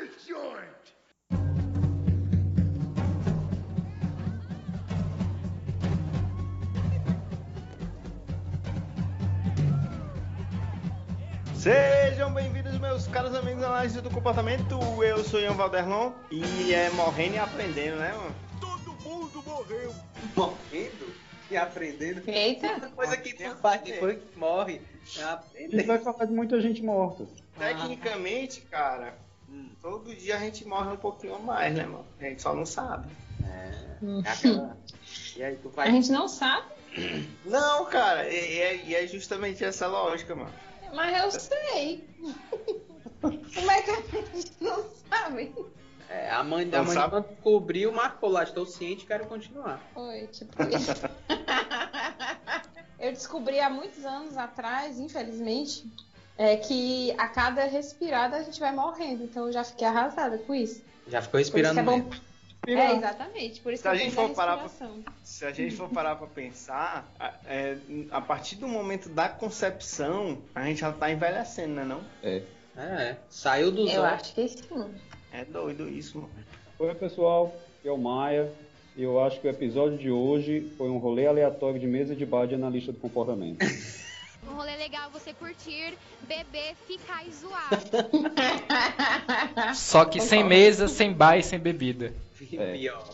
this joint! Sejam bem-vindos, meus caros amigos da análise do comportamento. Eu sou Ian Valderlon e é morrendo e aprendendo, né, mano? Todo mundo morreu! morrendo e aprendendo. Eita! Outra coisa que tu faz depois que morre é aprender. vai falar de muita gente morta. Tecnicamente, cara. Todo dia a gente morre um pouquinho a mais, né, mano? A gente só não sabe. É aquela... E aí tu A vai. gente não sabe, Não, cara, e é, e é justamente essa lógica, mano. mas eu sei. Como é que a gente não sabe? É, a mãe da mãe sabe? descobriu, marcou lá, estou ciente, quero continuar. Foi, tipo isso. Eu descobri há muitos anos atrás, infelizmente, é que a cada respirada a gente vai morrendo. Então eu já fiquei arrasada com isso. Já ficou Por isso respirando que é bom. É, exatamente. Por isso Se que a eu gente for parar pra-. Se a gente for parar pra pensar, a, é, a partir do momento da concepção, a gente já tá envelhecendo, né não? É. É, saiu dos Eu acho que sim. É doido isso, mano. Oi, pessoal. Aqui é o Maia. E eu acho que o episódio de hoje foi um rolê aleatório de mesa de bar de analista do comportamento. Um rolê legal é você curtir, beber, ficar e zoar. Só que sem mesa, sem bar e sem bebida. É. Pior.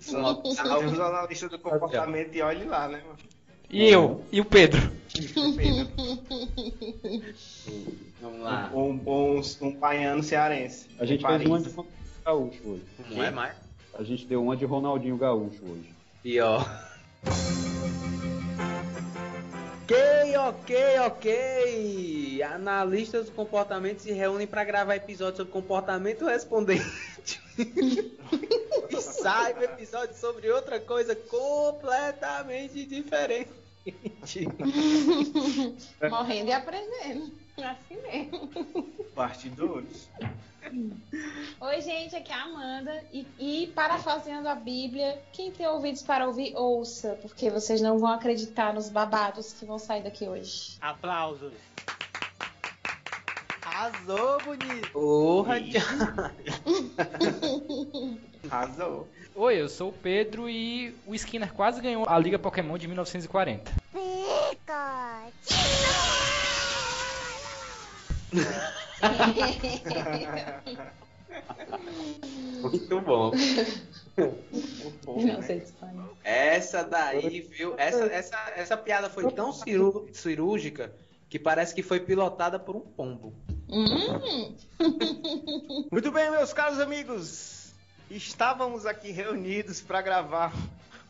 Só os analistas do comportamento e olhe lá, né, mano? E eu? E o Pedro? Pedro. Vamos lá. Um, um, um baiano cearense. A gente fez uma de Ronaldinho Gaúcho hoje. Como é mais? A gente deu uma de Ronaldinho Gaúcho hoje. Pior. Ok, ok, ok. Analistas do comportamento se reúnem para gravar episódios sobre comportamento respondente. e sai um episódio sobre outra coisa completamente diferente. Morrendo e aprendendo. Assim mesmo. Bastidores. Oi, gente, aqui é a Amanda. E, e parafraseando a Bíblia, quem tem ouvidos para ouvir, ouça, porque vocês não vão acreditar nos babados que vão sair daqui hoje. Aplausos. Arrasou, bonito. Porra. Arrasou. Oi, eu sou o Pedro e o Skinner quase ganhou a Liga Pokémon de 1940. muito bom. Não né? sei. Essa daí, viu? Essa, essa, essa piada foi tão cirúrgica que parece que foi pilotada por um pombo. Hum, Muito bem, meus caros amigos. Estávamos aqui reunidos para gravar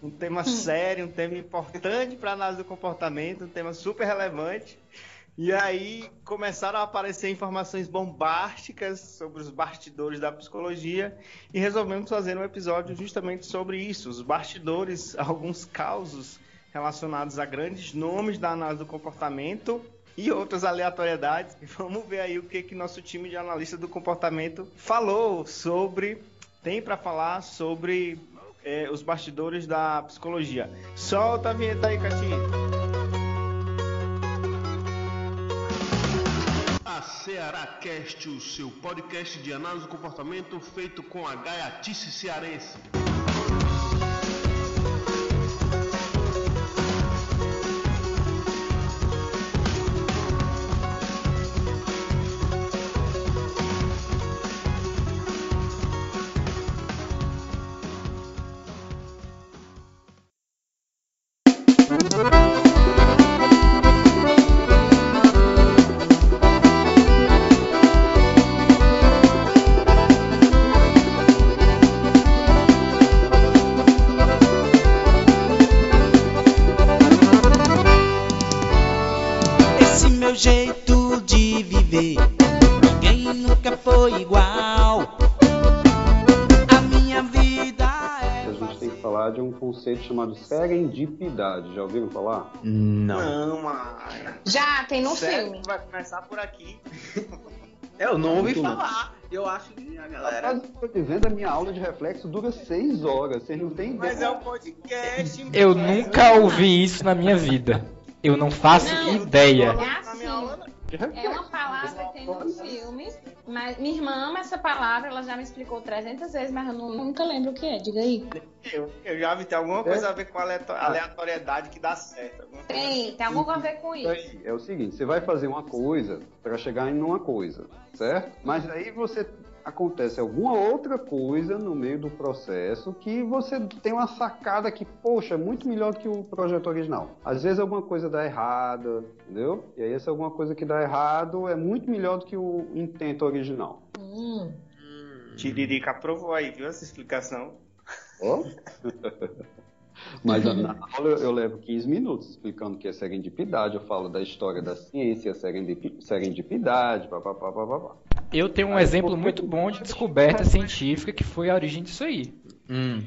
um tema sério, um tema importante para análise do comportamento, um tema super relevante. E aí começaram a aparecer informações bombásticas sobre os bastidores da psicologia e resolvemos fazer um episódio justamente sobre isso, os bastidores, alguns causos relacionados a grandes nomes da análise do comportamento e outras aleatoriedades. E vamos ver aí o que que nosso time de analista do comportamento falou sobre, tem para falar sobre eh, os bastidores da psicologia. Solta a vinheta aí, Catinho. A Ceará Cast, o seu podcast de análise do comportamento feito com a gaiatice cearense. Chamado serendipidade. Já ouviram falar? Não. Não, mano. Já, tem no Sério filme. vai começar por aqui. Eu não ouvi Muito falar. Eu acho que a galera. Estou dizendo, a minha aula de reflexo dura seis horas. Vocês não têm Mas é ideia. um podcast. Eu mano. nunca ouvi isso na minha vida. Eu não faço Não. ideia. Na minha aula, É uma palavra que tem no filme, mas minha irmã ama essa palavra, ela já me explicou 300 vezes, mas eu nu- nunca lembro o que é. Diga aí. Eu, eu já vi, tem alguma coisa a ver com aleato- aleatoriedade que dá certo. alguma coisa Tem, tem alguma coisa a ver com Isso isso. aí é o seguinte, você vai fazer uma coisa para chegar em uma coisa, certo? Mas aí você acontece alguma outra coisa no meio do processo que você tem uma sacada que, poxa, é muito melhor do que o projeto original. Às vezes alguma coisa dá errada, entendeu? E aí essa alguma coisa que dá errado é muito melhor do que o intento original. Hum. Tiririca aprovou aí, viu essa explicação? Ó. Mas na aula eu, eu levo 15 minutos explicando o que é serendipidade, eu falo da história da ciência, serendip, serendipidade, papapá, papapá. Eu tenho um Aí, exemplo muito bom de descoberta científica que foi a origem disso aí. Hum.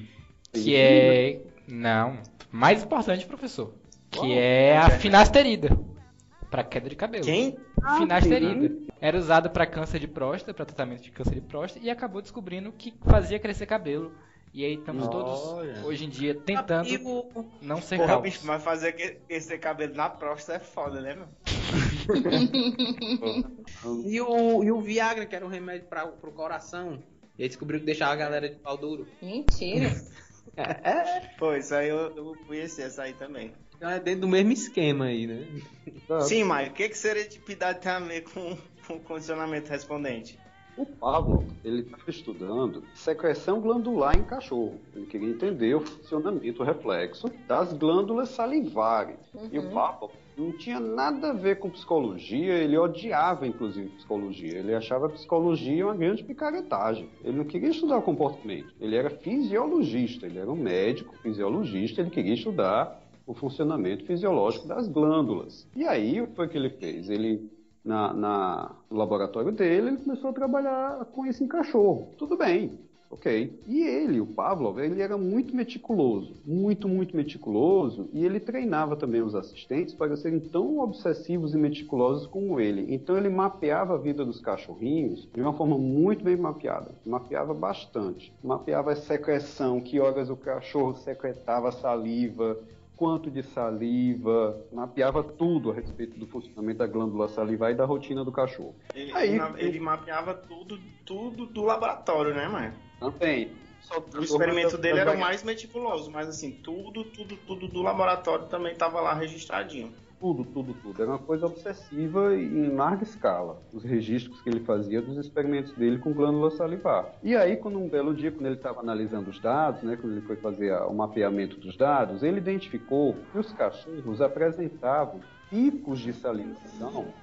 Que é. Não. Mais importante, professor. Que é a finasterida. Pra queda de cabelo. Quem? Finasterida. Era usada pra câncer de próstata, pra tratamento de câncer de próstata, e acabou descobrindo que fazia crescer cabelo. E aí estamos todos, Olha. hoje em dia, tentando E o, não ser Porra, calvos. bicho, mas fazer esse cabelo na próstata é foda, né, meu? e o, e o Viagra, que era um remédio pra, pro coração. E aí descobriu que deixava a galera de pau duro. Mentira. Pô, isso aí eu, eu conheci essa aí também. Então é dentro do mesmo esquema aí, né? Sim, mas o que, que serendipidade tem a ver com, com condicionamento respondente? O Pablo, ele estava estudando secreção glandular em cachorro. Ele queria entender o funcionamento, o reflexo das glândulas salivares. E o Pablo não tinha nada a ver com psicologia, ele odiava, inclusive, psicologia. Ele achava psicologia uma grande picaretagem. Ele não queria estudar comportamento. Ele era fisiologista, ele era um médico fisiologista, ele queria estudar o funcionamento fisiológico das glândulas. E aí, o que foi que ele fez? Ele na, na- no laboratório dele, ele começou a trabalhar com isso em cachorro. Tudo bem, ok. E ele, o Pavlov, ele era muito meticuloso, muito, muito meticuloso, e ele treinava também os assistentes para serem tão obsessivos e meticulosos como ele. Então ele mapeava a vida dos cachorrinhos de uma forma muito bem mapeada. Mapeava bastante. Mapeava a secreção, que horas o cachorro secretava saliva, quanto de saliva, mapeava tudo a respeito do funcionamento da glândula salivar e da rotina do cachorro. Ele, Aí, na- ele mapeava tudo, tudo do laboratório, né, mano? Também. O experimento dele era o mais meticuloso, mas assim, tudo, tudo, tudo do laboratório também tava lá registradinho. Tudo, tudo, tudo. Era uma coisa obsessiva e em larga escala. Os registros que ele fazia dos experimentos dele com glândula salivar. E aí, quando um belo dia, quando ele estava analisando os dados, né, quando ele foi fazer o mapeamento dos dados, ele identificou que os cachorros apresentavam picos de salivação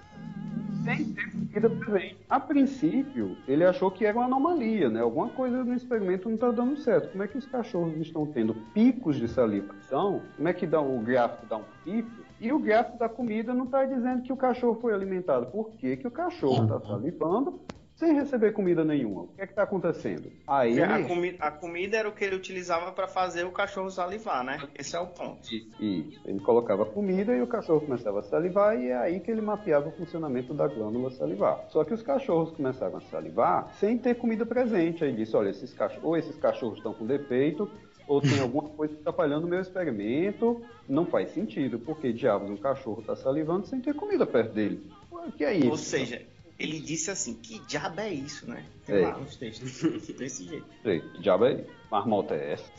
sem ter comida presente. A princípio, ele achou que era uma anomalia, né? Alguma coisa no experimento não está dando certo. Como é que os cachorros estão tendo picos de salivação? Como é que dá, o gráfico dá um pico? E o gráfico da comida não está dizendo que o cachorro foi alimentado. Por que, que o cachorro está salivando sem receber comida nenhuma? O que é que está acontecendo? Aí A, ele... comi- a comida era o que ele utilizava para fazer o cachorro salivar, né? Esse é o ponto. Isso. Ele colocava comida e o cachorro começava a salivar e é aí que ele mapeava o funcionamento da glândula salivar. Só que os cachorros começaram a salivar sem ter comida presente. Aí disse, olha, esses cachorros, ou esses cachorros estão com defeito, ou tem alguma coisa atrapalhando o meu experimento. Não faz sentido, porque diabos um cachorro está salivando sem ter comida perto dele. O que é isso? Ou seja, ele disse assim, que diabo é isso, né? Tem lá nos textos. Desse jeito. Sei, que diabo é isso? Marmota é essa?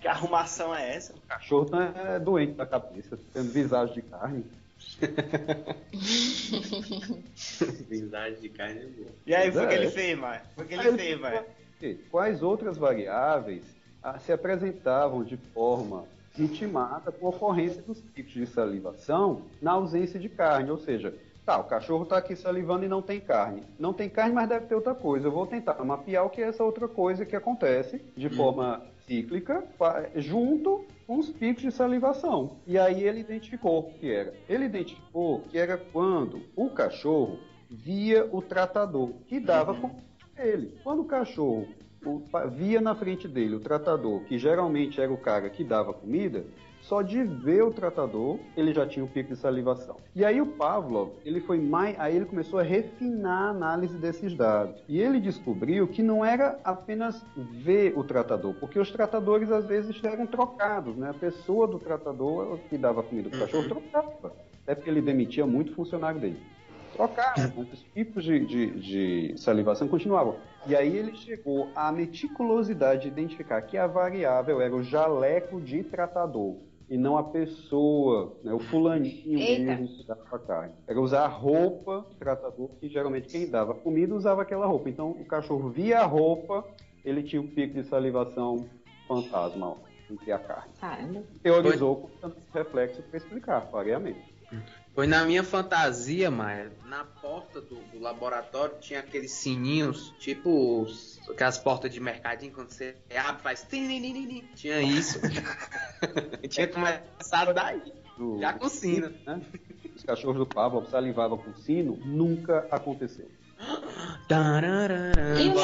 Que arrumação é essa? O cachorro tá é doente da cabeça, tendo visagem de carne. Visagem de carne é boa. E aí, foi o que É. ele fez, vai? Foi o que Aí ele ele fez, vai? E Quais outras variáveis ah, se apresentavam de forma intimada com a ocorrência dos picos de salivação na ausência de carne? Ou seja, tá, o cachorro está aqui salivando e não tem carne. Não tem carne, mas deve ter outra coisa. Eu vou tentar mapear o que é essa outra coisa que acontece de forma cíclica junto com os picos de salivação. E aí ele identificou o que era. Ele identificou que era quando o cachorro via o tratador, que dava com ele. Quando o cachorro via na frente dele o tratador, que geralmente era o cara que dava comida, só de ver o tratador, ele já tinha o pico de salivação. E aí o Pavlov, ele foi mais, aí ele começou a refinar a análise desses dados. E ele descobriu que não era apenas ver o tratador, porque os tratadores às vezes eram trocados, né? A pessoa do tratador que dava comida para o cachorro trocava. Até porque ele demitia muito funcionário dele. trocaram, mas os tipos de, de, de salivação continuavam. E aí ele chegou à meticulosidade de identificar que a variável era o jaleco de tratador e não a pessoa, né, o fulaninho Eita. mesmo que dava a carne. Era usar a roupa do tratador, que geralmente quem dava comida usava aquela roupa. Então o cachorro via a roupa, ele tinha o pico de salivação fantasma ó, entre a carne. Caramba. Teorizou com tanto reflexo para explicar, pareamento. Foi na minha fantasia, Maia. Na porta do, do laboratório tinha aqueles sininhos, tipo os- aquelas portas de mercadinho, quando você abre, faz. Tinha isso. tinha começado daí. Do- Já com sino. né? Os cachorros do Pablo salivavam com sino, nunca aconteceu.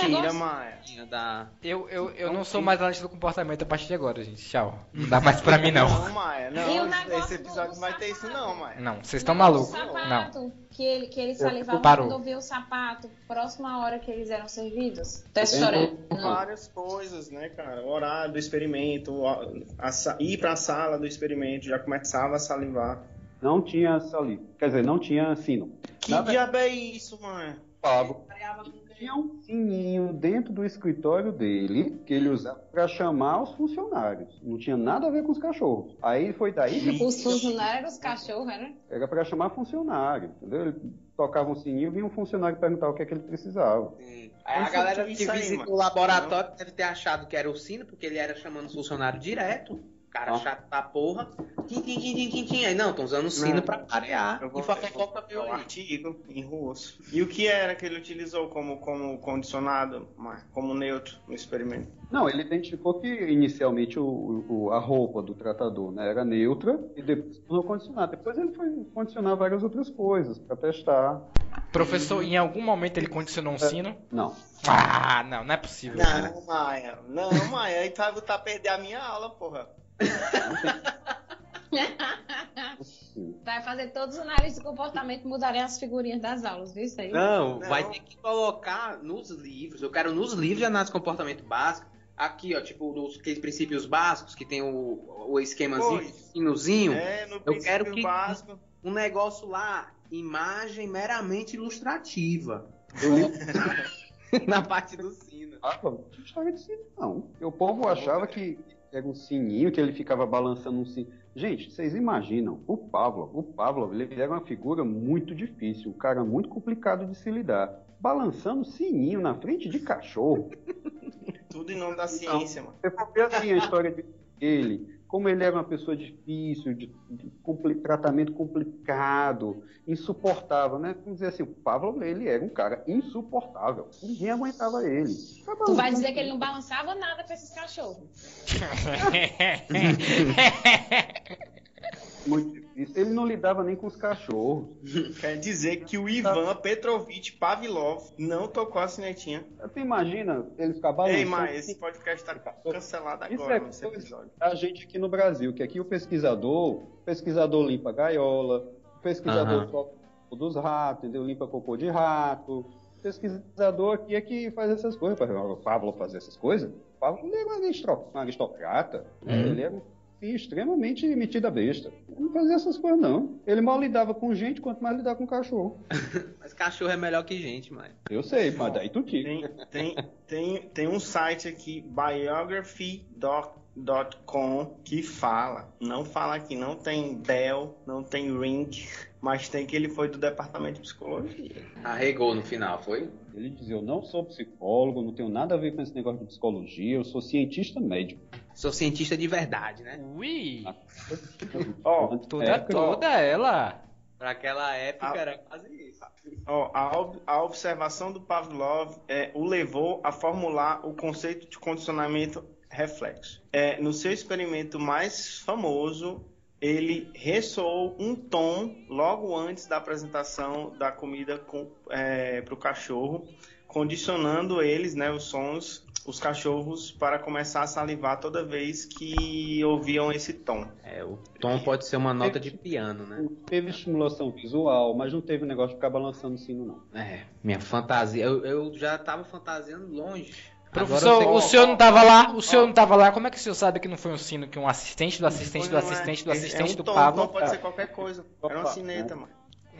Negócio- Maia. Da... Eu, eu, eu não sou mais analista do comportamento a partir de agora, gente. Tchau. Não dá mais pra mim, não. Não, Maia, não. Esse episódio não vai ter isso, não, Maia. Não, vocês estão malucos. Não. sapato, que ele, que ele salivava Parou. quando ouvia o sapato, próximo à hora que eles eram servidos. Essa história. Não. Várias coisas, né, cara? O horário do experimento, a- a ir pra sala do experimento, já começava a salivar. Não tinha saliva. Quer dizer, não tinha sino. Que Na diabo é isso, Maia? Pablo tinha um sininho dentro do escritório dele que ele usava para chamar os funcionários. Não tinha nada a ver com os cachorros. Aí foi daí que Os funcionários eram os cachorros, né? era para chamar funcionário, entendeu? Ele tocava um sininho e vinha um funcionário perguntar o que é que ele precisava. Aí a galera que visitou o laboratório deve ter achado que era o sino, porque ele era chamando os funcionários direto. Cara Ah. chato da porra. Tim, tim, tim, tim, tim, tim. Aí não, estão usando o sino Não. pra parear. Eu vou, E fofoca pegar veio aí. artigo em russo. E o que era que ele utilizou como, como condicionado, Maia? Como neutro no experimento? Não, ele identificou que inicialmente o, o- a roupa do tratador né, era neutra e depois tornou condicionado. Depois ele foi condicionar várias outras coisas para testar. Professor, em algum momento ele condicionou um sino? Não. Ah, não, não é possível. cara. Não, Maia. Não, Maia. Aí tá, tá perder a minha aula, porra. Vai fazer todos os analistas de comportamento mudarem as figurinhas das aulas, viu isso aí? Não, Não. vai ter que colocar nos livros. Eu quero nos livros de análise de comportamento básico. Aqui, ó, tipo, nos aqueles princípios básicos que tem o, o esquemazinho, Pois. sinozinho. É, no Eu quero que- básico. Um negócio lá, imagem meramente ilustrativa. Na parte do sino. Ah, pô, não não. O povo achava que era um sininho, que ele ficava balançando um sino. Gente, vocês imaginam, o Pavlov, o Pavlov, ele era uma figura muito difícil, um cara muito complicado de se lidar. Balançando sininho na frente de cachorro. Tudo em nome da ciência, mano. Você for ver assim a história dele, como ele era uma pessoa difícil, de, de compli- tratamento complicado, insuportável, né? Vamos dizer assim, o Pavlov, ele era um cara insuportável. Ninguém aguentava ele. Tu vai dizer que ele não balançava nada pra esses cachorros. Muito difícil. Ele não lidava nem com os cachorros. Quer dizer que o Ivan Petrovich Pavlov não tocou a sinetinha. Tu imagina ele ficar balançando. Ei, mas esse podcast tá cancelado Isso agora é episódio. A gente aqui no Brasil, que aqui o pesquisador, o pesquisador limpa gaiola, o pesquisador solta o dos ratos, entendeu? Limpa cocô de rato. O pesquisador aqui é que faz essas coisas. Para o Pablo fazer essas coisas, o Pablo ele era um aristocrata, né? Uhum. ele era um extremamente metido a besta. Ele não fazia essas coisas, não. Ele mal lidava com gente, quanto mais lidar com cachorro. Mas cachorro é melhor que gente, mãe. Eu sei, mas daí tu tira. Tem, tem, tem, tem um site aqui, biography.com, que fala. Não fala aqui, não tem Bell, não tem Ring, mas tem que ele foi do departamento de psicologia. Arregou no final, foi? Ele dizia, eu não sou psicólogo, não tenho nada a ver com esse negócio de psicologia, eu sou cientista médico. Sou cientista de verdade, né? Ui, Ó, toda, É, toda ela. Pra aquela época Ah. era quase isso. Ó, a, a observação do Pavlov é, o levou a formular o conceito de condicionamento reflexo. É, no seu experimento mais famoso, ele ressoou um tom logo antes da apresentação da comida para o cachorro, condicionando eles, né, os sons, os cachorros, para começar a salivar toda vez que ouviam esse tom. É, o tom pode ser uma nota de piano, né? Teve estimulação visual, mas não teve negócio de ficar balançando o sino, não. É, minha fantasia. Eu, eu já tava fantasiando longe. Professor, o senhor não tava lá? O senhor não tava lá? Como é que o senhor sabe que não foi um sino que um assistente do assistente do é- assistente do é- assistente é um do tom, Pablo? tom pode ser qualquer coisa. Era uma né? mano.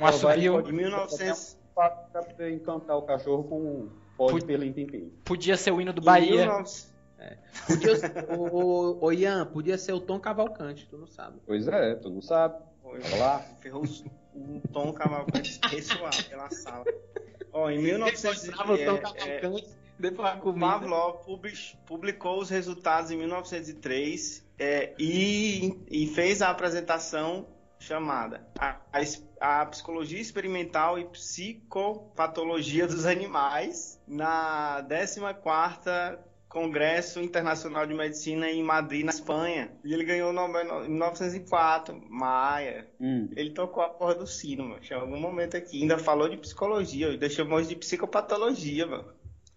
Um assovio. De 1900. Pra poder encantar o cachorro com um pó de Put- pelo em pimpim. Podia ser o hino do em Bahia. 1900 Podia ser, o, o, o Ian, podia ser o Tom Cavalcante, tu não sabe. Pois é, tu não sabe. Foi. Olha lá. Ferrou um tom cavalcante ressoar pela sala. Ó, em 1900 Mostrava o Tom é, é, Cavalcante, depois a o comida. Pavlov publi- publicou os resultados em 1903 é, e, e fez a apresentação chamada a, a a Psicologia Experimental e Psicopatologia dos Animais na 14ª Congresso Internacional de Medicina em Madrid, na Espanha. E ele ganhou o Nobel em 1904, Maia. Hum. Ele tocou a porra do sino, mano. Em algum momento aqui. Ainda falou de psicologia. Ainda chamou de psicopatologia, mano.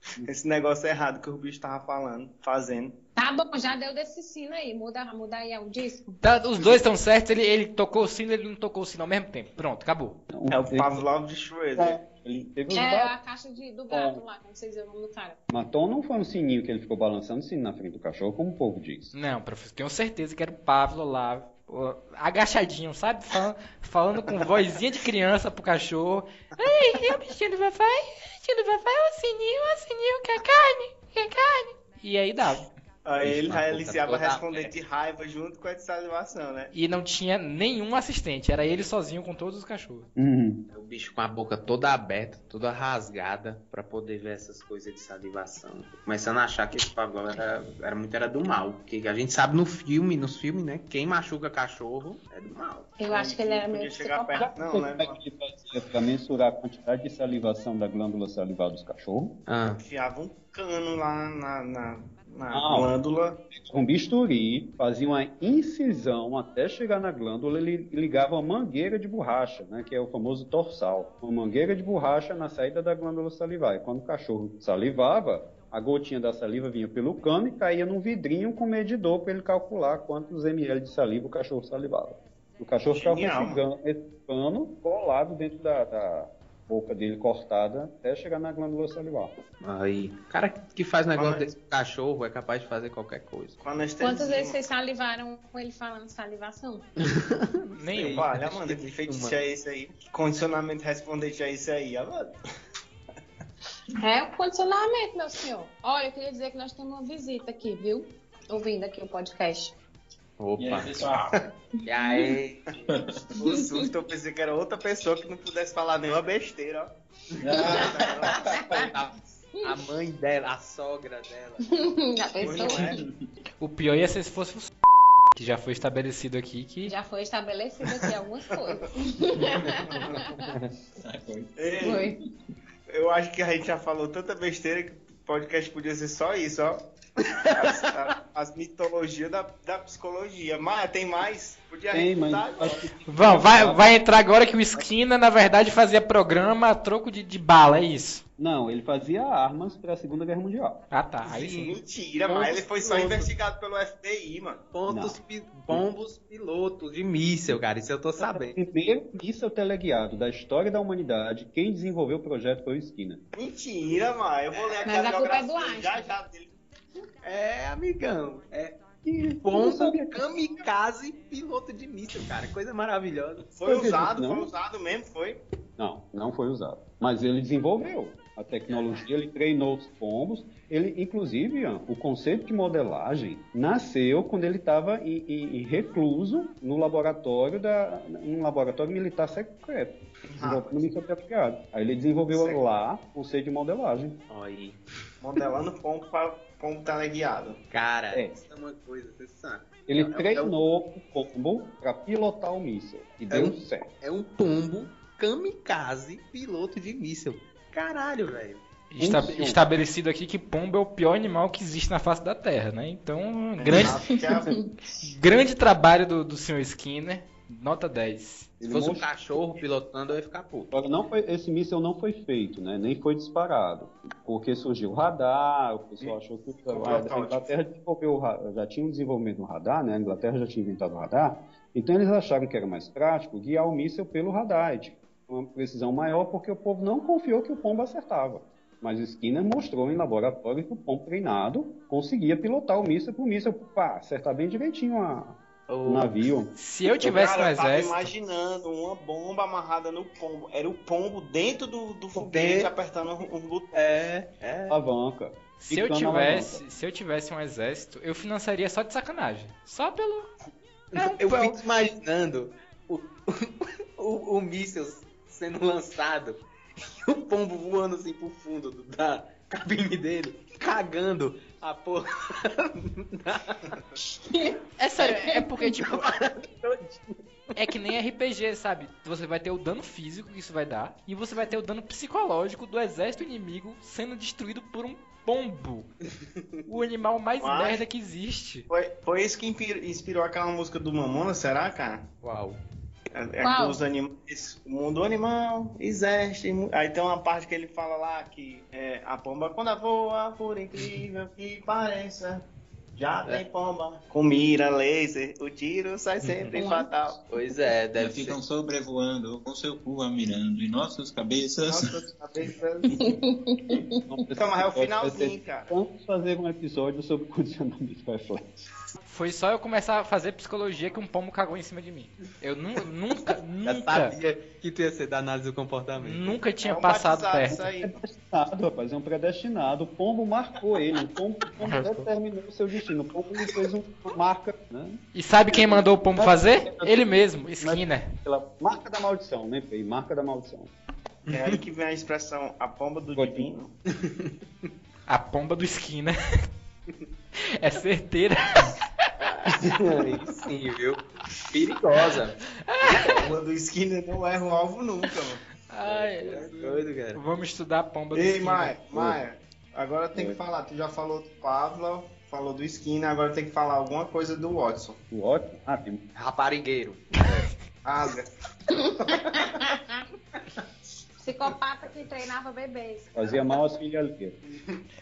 Esse negócio errado que o bicho tava falando, fazendo. Tá bom, já deu desse sino aí. Muda, muda aí o disco. Tá, os dois estão certos, ele, ele tocou o sino ele não tocou o sino ao mesmo tempo. Pronto, acabou. É o Pavlov de Schroeder. Ele teve É a caixa de, do gato lá, como vocês viram o nome do cara. Mas Tom não foi um sininho que ele ficou balançando o sino na frente do cachorro, como o povo diz. Não, professor, tenho certeza que era o ó, agachadinho, sabe? Falando, falando com vozinha de criança pro cachorro. Ei, o bichinho do papai, o bichinho do papai, o sininho, o sininho, quer carne, quer carne. E aí dava. Aí ele, iniciava a toda responder de raiva junto com a de salivação, né? E não tinha nenhum assistente, era ele sozinho com todos os cachorros. Uhum. O bicho com a boca toda aberta, toda rasgada, pra poder ver essas coisas de salivação. Começando a achar que esse Pavlov era, era muito era do mal. Porque a gente sabe no filme, nos filmes, né? Quem machuca cachorro é do mal. Eu acho que ele era meio chegar perto, não, Como né? é que ele fazia para mensurar a quantidade de salivação da glândula salivar dos cachorros? Ah, Enfiava um cano lá na, na, na Ah. glândula. Com bisturi, fazia uma incisão até chegar na glândula e ligava uma mangueira de borracha, né, que é o famoso torsal. Uma mangueira de borracha na saída da glândula salivar. E quando o cachorro salivava, a gotinha da saliva vinha pelo cano e caía num vidrinho com medidor para ele calcular quantos ml de saliva o cachorro salivava. O cachorro ficava com esse cano colado dentro da, da boca dele cortada até chegar na glândula salivar. aí. O cara que faz negócio Mas- desse cachorro é capaz de fazer qualquer coisa. Quantas vezes vocês salivaram com ele falando salivação? Nenhum. Olha, Amanda, que feitiço é esse aí? Que condicionamento respondente é esse aí, Amanda? É o condicionamento, meu senhor. Olha, eu queria dizer que nós temos uma visita aqui, viu? Ouvindo aqui o podcast. Opa. E aí, pessoal? E aí? O susto, eu pensei que era outra pessoa que não pudesse falar nenhuma besteira, ó. A, a mãe dela, a sogra dela. Já Pois pensou? não é? O pior ia ser se fosse o que já foi estabelecido aqui que Já foi estabelecido aqui algumas coisas. Ei, Foi. Eu acho que a gente já falou tanta besteira que o podcast podia ser só isso, ó. As, mitologias da, da psicologia. Mas tem mais? Podia Tem, mas que Vão, vai, vai entrar agora que o Esquina, na verdade, fazia programa a troco de, de bala, é isso. Não, ele fazia armas para a Segunda Guerra Mundial. Ah tá, aí sim. Mentira, mas ele foi só Pontos. investigado pelo FBI, mano. Pontos, pi- bombos pilotos de míssel, cara. Isso eu tô O sabendo. primeiro míssel teleguiado da história da humanidade, quem desenvolveu o projeto foi o Skinner. Mentira, mano. Eu vou ler aqui Mas a a culpa é do biografia já Einstein. já dele. É, amigão. É E pombo sabia- kamikaze piloto de míssil, cara. Coisa maravilhosa. Foi Eu usado, não. foi usado mesmo, foi. Não, não foi usado. Mas ele desenvolveu a tecnologia, ele treinou os pombos. Ele, inclusive, o conceito de modelagem nasceu quando ele estava em, em- em recluso no laboratório da, um laboratório militar secreto, míssil teleguiado. Aí ele desenvolveu Secreto. lá o conceito de modelagem. Olha aí. Modelando pombo para pombo teleguiado. Cara, É. isso é uma coisa, você sabe. Ele É- é- treinou o pombo para pilotar o míssil e deu um- certo. É um pombo kamikaze piloto de míssil. Caralho, velho. Funciona. estabelecido aqui que pombo é o pior animal que existe na face da Terra, né? Então, grande, Acho que é grande trabalho do, do Sr. Skinner, nota 10. Se Ele fosse um cachorro pilotando, eu ia ficar puto. Agora, não foi, esse míssil não foi feito, né? nem foi disparado, porque surgiu o radar, o pessoal achou que a, a Inglaterra desenvolveu, o já tinha um desenvolvimento no radar, né? a Inglaterra já tinha inventado o radar, então eles acharam que era mais prático guiar o míssil pelo radar, e, tipo, uma precisão maior, porque o povo não confiou que o pombo acertava. Mas Skinner mostrou em laboratório que o pombo treinado conseguia pilotar o míssil para o míssil pá, acertar bem direitinho a, O navio. Se eu tivesse Cara, no eu tava exército, imaginando uma bomba amarrada no pombo. Era o pombo dentro do, do foguete apertando um, botão. É, é. Alavanca. se eu tivesse, se eu tivesse um exército, eu financiaria só de sacanagem. Só pelo é um Eu pão. fico imaginando o, o, o míssil sendo lançado e o pombo voando assim pro fundo do- da cabine dele, cagando a porra. É sério, é porque tipo é que nem RPG, sabe? Você vai ter o dano físico que isso vai dar e você vai ter o dano psicológico do exército inimigo sendo destruído por um pombo. O animal mais Mas- merda que existe. Foi, foi isso que inspirou, inspirou aquela música do Mamona, será, cara? Uau. É, é Qual? que os animais, o mundo animal existe. Aí tem uma parte que ele fala lá que é, a pomba quando voa, por incrível que pareça, já É. tem pomba. Com mira, laser, o tiro sai sempre fatal. Pois é, deve ser. ficam sobrevoando com seu cu mirando em nossas cabeças. Nossas cabeças. Então, mas é o finalzinho, cara. Vamos fazer um episódio sobre condicionamento reflexo. Foi só eu começar a fazer psicologia que um pombo cagou em cima de mim. Eu nu- nunca, Já nunca, sabia que tu ia ser da análise do comportamento. nunca tinha É um passado perto. isso aí. Predestinado, rapaz, é um predestinado. O pombo marcou ele. O pombo, o pombo determinou o seu destino. O pombo lhe fez um- uma marca, né? E sabe quem mandou o pombo fazer? Ele mesmo, Skinner. Pela marca da maldição, né, Pei? Marca da maldição. É aí que vem a expressão a pomba do divino. A pomba do Skinner. É certeira. Aí sim, viu? Perigosa. A pomba do Skinner não erra o alvo nunca, mano. Ai, É doido, cara. vamos estudar a pomba do Ei, Skinner. Maia, Maia, agora tem que falar. Tu já falou do Pavlov, falou do Skinner, agora tem que falar alguma coisa do Watson. O ótimo. Ah, tem Raparigueiro. Asga. Psicopata que treinava bebês. fazia mal às filhas alheias.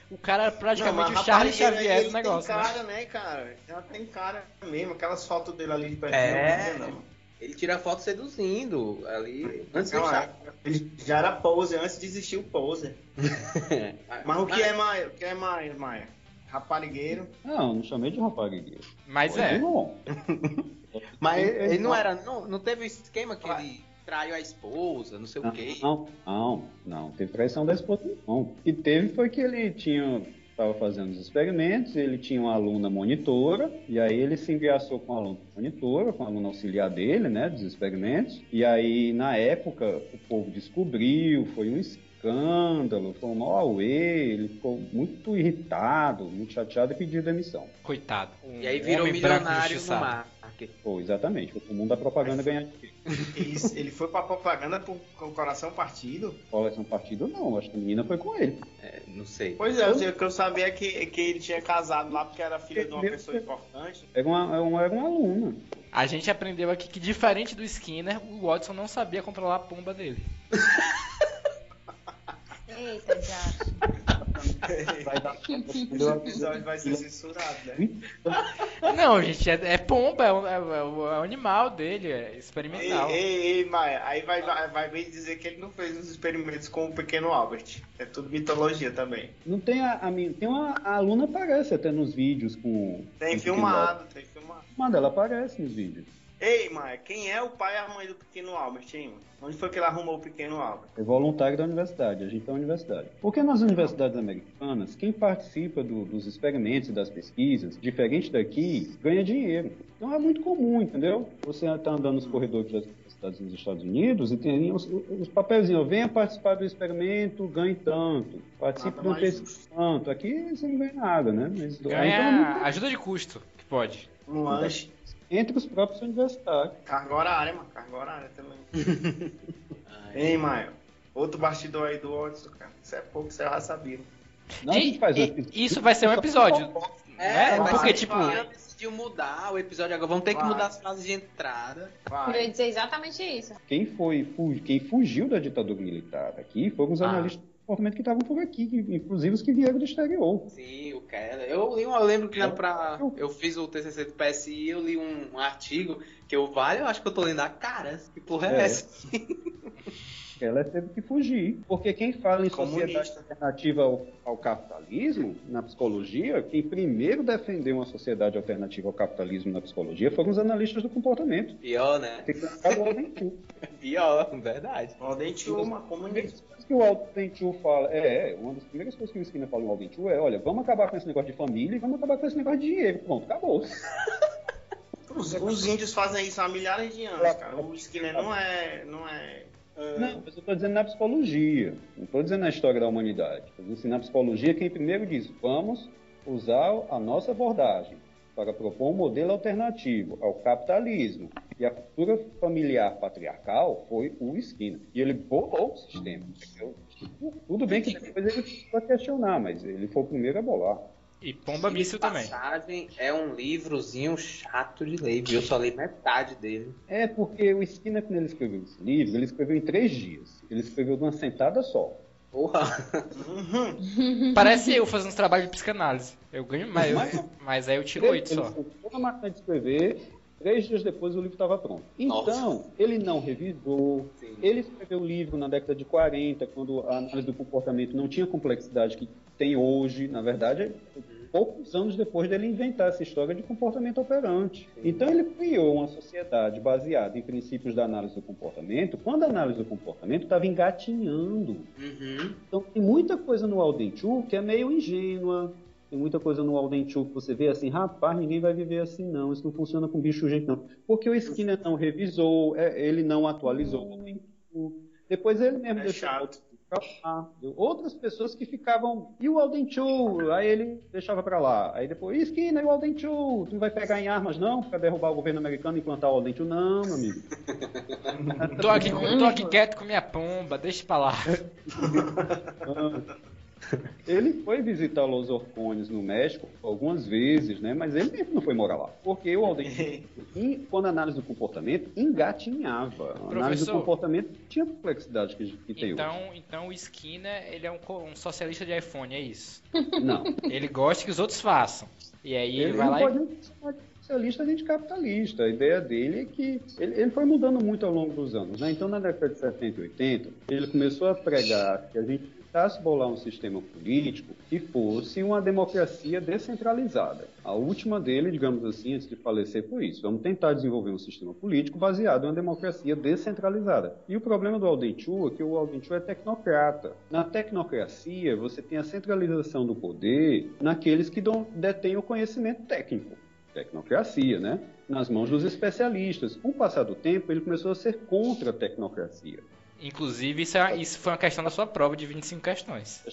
O cara era praticamente mas o Charles rapaz, ele- Xavier ele do negócio. Tem né? cara, né, cara? Já tem cara mesmo. Aquelas fotos dele ali de perto. É. não, não. Ele tira foto seduzindo ali. Antes de Não, deixar. é. Ele já era pose antes de existir o pose. Mas o que é Maia? O que é Maia, Maia? Raparigueiro. Não, não chamei de raparigueiro. Mas Foi é. Mas Ele- não não- era. Não, não teve o esquema que ele traiu a esposa, não sei o quê. Não, não, não. Teve traição da esposa, não. O que teve foi que ele tinha. Estava fazendo os experimentos, ele tinha uma aluna monitora, e aí ele se engraçou com a aluna monitora, com a aluna auxiliar dele, né, dos experimentos. E aí, na época, o povo descobriu, foi um escândalo, foi um mau auê, ele ficou muito irritado, muito chateado e pediu demissão. Coitado. E aí virou milionário no injustiçado. Marketing. Foi, exatamente, foi o mundo da propaganda ganhar dinheiro. Ele, ele foi pra propaganda por- com o coração partido. Coleção partido não, acho que a menina foi com ele. É, não sei. Pois é, o que eu sabia é que, que ele tinha casado lá porque era filho de uma pessoa importante. Era uma, era uma, era uma aluna. A gente aprendeu aqui que, diferente do Skinner, o Watson não sabia controlar a pomba dele. Eita, já. Vai dar Esse episódio vai ser censurado, né? Não, gente, é, é pomba, é o, é o- é o animal dele, é Ei, experimental. ei, ei, Maia, aí vai, vai, vai bem dizer que ele não fez os experimentos com o pequeno Albert. É tudo mitologia também. Não tem a, a minha, tem uma a aluna aparece até nos vídeos com Tem filmado, tem filmado. Mas ela aparece nos vídeos. Ei, Maia, quem é o pai e a mãe do pequeno Albert, hein? Onde foi que ele arrumou o pequeno Albert? É voluntário da universidade, a gente é uma universidade. Porque nas universidades americanas, quem participa do- dos experimentos e das pesquisas, diferente daqui, ganha dinheiro. Então é muito comum, entendeu? Você está andando nos corredores das universidades nos Estados Unidos e tem ali os, os papelzinhos, venha participar do experimento, ganhe tanto. Participe de uma pesquisa tanto. Aqui você não ganha nada, né? Mas, então, é Ganha muito- ajuda de custo, que pode. Um lanche. Entre os próprios universitários. Carga horária, mano. Carga horária também. Ei, Maia. Outro bastidor aí do Watson, cara. Isso é pouco, você já sabia. Não, E- um Isso vai ser um episódio. É, É, mas porque, a tipo- decidiu mudar o episódio agora. Vamos ter que Vai. mudar as frases de entrada. Eu Vai. ia dizer exatamente isso. Quem foi, fu- quem fugiu da ditadura militar aqui foram os Ah. analistas comportamento que estavam por aqui, que- inclusive os que vieram do exterior. Sim, o Keller. Eu li um, eu lembro que na, pra, eu fiz o TCC do PSI e eu li um, um artigo que eu vale, eu acho que eu tô lendo a cara. Que porra é, É. essa? Ela teve que fugir. Porque quem fala em sociedade Comunista. alternativa ao, ao capitalismo, na psicologia, quem primeiro defendeu uma sociedade alternativa ao capitalismo na psicologia foram os analistas do comportamento. Pior, né? Tem que do Alden Chu. Pior, verdade. Alden Chu, uma comunista. coisas que o Alden Chu fala, é, é, uma das primeiras coisas que o Skinner fala no Alden Chu é, olha, vamos acabar com esse negócio de família e vamos acabar com esse negócio de dinheiro. Pronto, acabou. Os, os índios fazem isso há milhares de anos, cara. O Skinner não é. Não é. É, Não, mas eu estou dizendo na psicologia, não estou dizendo na história da humanidade. Estou dizendo assim, na psicologia, quem primeiro diz, vamos usar a nossa abordagem para propor um modelo alternativo ao capitalismo e à cultura familiar patriarcal foi o Skinner. E ele bolou o sistema. entendeu? Tudo bem que depois ele precisou questionar, mas ele foi o primeiro a bolar. E Pomba Míssil também. Passagem é um livrozinho chato de ler, viu? Eu só li metade dele. É porque o Skinner, quando ele escreveu esse livro, ele escreveu em três dias. Ele escreveu de uma sentada só. Porra. Parece eu fazendo trabalho de psicanálise. Eu ganho mais, eu- mas aí eu tiro oito só. sentou na máquina de escrever, três dias depois o livro estava pronto. Então, ele não revisou, ele escreveu o livro na década de 40, quando a análise do comportamento não tinha a complexidade que tem hoje, na verdade, poucos anos depois dele inventar essa história de comportamento operante. Então, ele criou uma sociedade baseada em princípios da análise do comportamento, quando a análise do comportamento estava engatinhando. Uhum. Então tem muita coisa no Alden Chu que é meio ingênua. Tem muita coisa no Alden Chu que você vê assim, rapaz, ninguém vai viver assim não, isso não funciona com bicho gente não. Porque o Skinner não revisou, é, ele não atualizou o Alden Chu. Depois ele mesmo É deixou chato. pra lá. Outras pessoas que ficavam, e o Alden Chu? Aí ele deixava pra lá. Aí depois, Skinner e o Alden Chu? Tu não vai pegar em armas não pra derrubar o governo americano e implantar o Alden Chu? Não, meu amigo. Tô aqui, tô aqui quieto com minha pomba, deixa pra lá. Ele foi visitar Los Orcones no México algumas vezes, né? Mas ele mesmo não foi morar lá. Porque o Alden, e quando a análise do comportamento engatinhava. A análise do comportamento tinha a complexidade que, que tem Então, então o Skinner, ele é um, um socialista de iPhone, é isso. hoje. Não. Ele gosta que os outros façam. E aí ele, Ele, vai lá pode e... socialista nem de capitalista. A ideia dele é que ele, ele foi mudando muito ao longo dos anos. Né? Então, na década de 70 e 80, ele começou a pregar que a gente tentasse bolar um sistema político que fosse uma democracia descentralizada. A última dele, digamos assim, antes de falecer, foi isso. Vamos tentar desenvolver um sistema político baseado em uma democracia descentralizada. E o problema do Alden Chu é que o Alden Chu é tecnocrata. Na tecnocracia, você tem a centralização do poder naqueles que detêm o conhecimento técnico tecnocracia, né? nas mãos dos especialistas. Com o passar do tempo, ele começou a ser contra a tecnocracia. Inclusive, isso, é- isso foi uma questão da sua prova de 25 questões.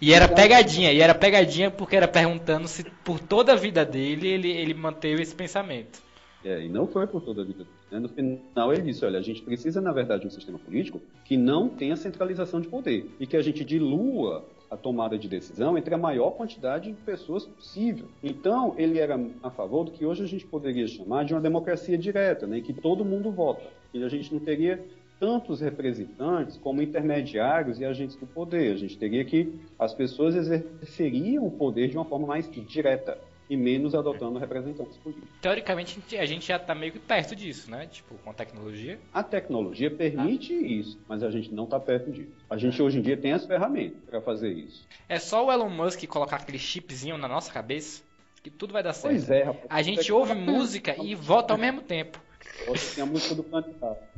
E era pegadinha, e era pegadinha porque era perguntando se por toda a vida dele ele, ele manteve esse pensamento. É, e não foi por toda a vida. Né? No final, ele disse: olha, a gente precisa, na verdade, de um sistema político que não tenha centralização de poder e que a gente dilua a tomada de decisão entre a maior quantidade de pessoas possível. Então, ele era a favor do que hoje a gente poderia chamar de uma democracia direta, né? em que todo mundo vota. E a gente não teria tantos representantes como intermediários e agentes do poder. A gente teria que as pessoas exerceriam o poder de uma forma mais direta e menos adotando representantes políticos. Teoricamente, a gente- já tá meio que perto disso, né? Tipo, com a tecnologia. A tecnologia permite isso, mas a gente não está perto disso. A gente hoje em dia tem as ferramentas para fazer isso. É só o Elon Musk colocar aquele chipzinho na nossa cabeça que tudo vai dar certo. Pois é, rapaz. A gente ouve música e vota ao mesmo tempo. Você tem a música do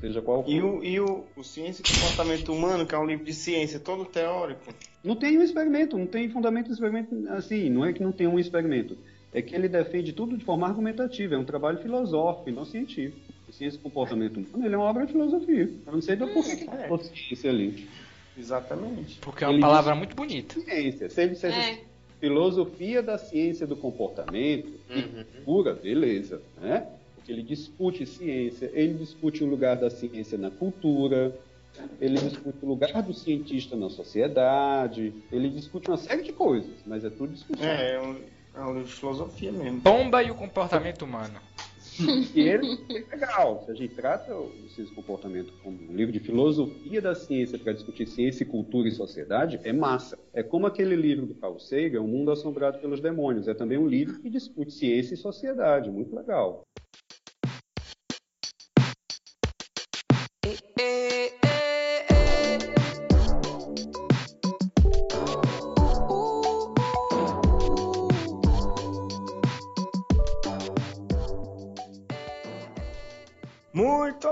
seja qual for. E o, e o, o Ciência e Comportamento Humano, que é um livro de ciência todo teórico. Não tem um experimento, não tem fundamento de experimento assim. Não é que não tem um experimento. É que ele defende tudo de forma argumentativa. É um trabalho filosófico e não científico. O Ciência e Comportamento Humano ele é uma obra de filosofia. Eu não sei do porquê que É. ciência ali. Exatamente. Porque é uma Ele palavra diz- muito bonita. Ciência. Se ele dissesse É. filosofia da ciência do comportamento e cultura, beleza, né? Ele discute ciência, ele discute o lugar da ciência na cultura, ele discute o lugar do cientista na sociedade, ele discute uma série de coisas, mas é tudo discussão. É, é um, é um livro de filosofia mesmo. Pomba e o comportamento humano. E ele é legal. Se a gente trata o Ciência e Comportamento como um livro de filosofia da ciência para discutir ciência, cultura e sociedade, é massa. É como aquele livro do Carl Sagan, O Mundo Assombrado pelos Demônios. É também um livro que discute ciência e sociedade. Muito legal.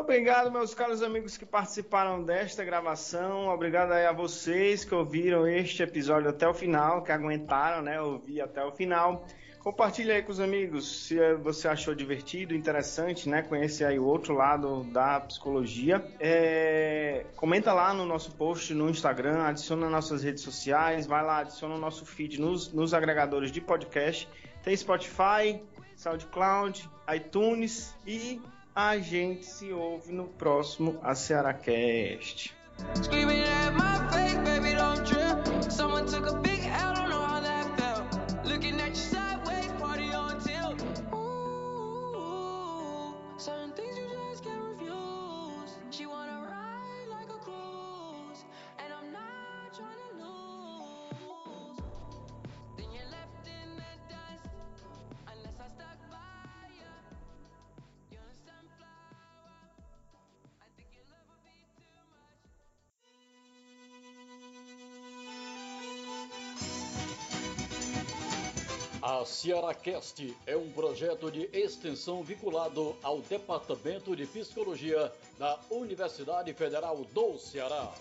Obrigado, meus caros amigos que participaram desta gravação. Obrigado aí a vocês que ouviram este episódio até o final, que aguentaram, né? Ouvir até o final. Compartilhe aí com os amigos se você achou divertido, interessante, né? Conhecer aí o outro lado da psicologia. É... Comenta lá no nosso post no Instagram, adiciona nossas redes sociais, vai lá, adiciona o nosso feed nos, nos agregadores de podcast. Tem Spotify, SoundCloud, iTunes e a gente se ouve no próximo A Cearacast. Screaming Cearacast é um projeto de extensão vinculado ao Departamento de Psicologia da Universidade Federal do Ceará.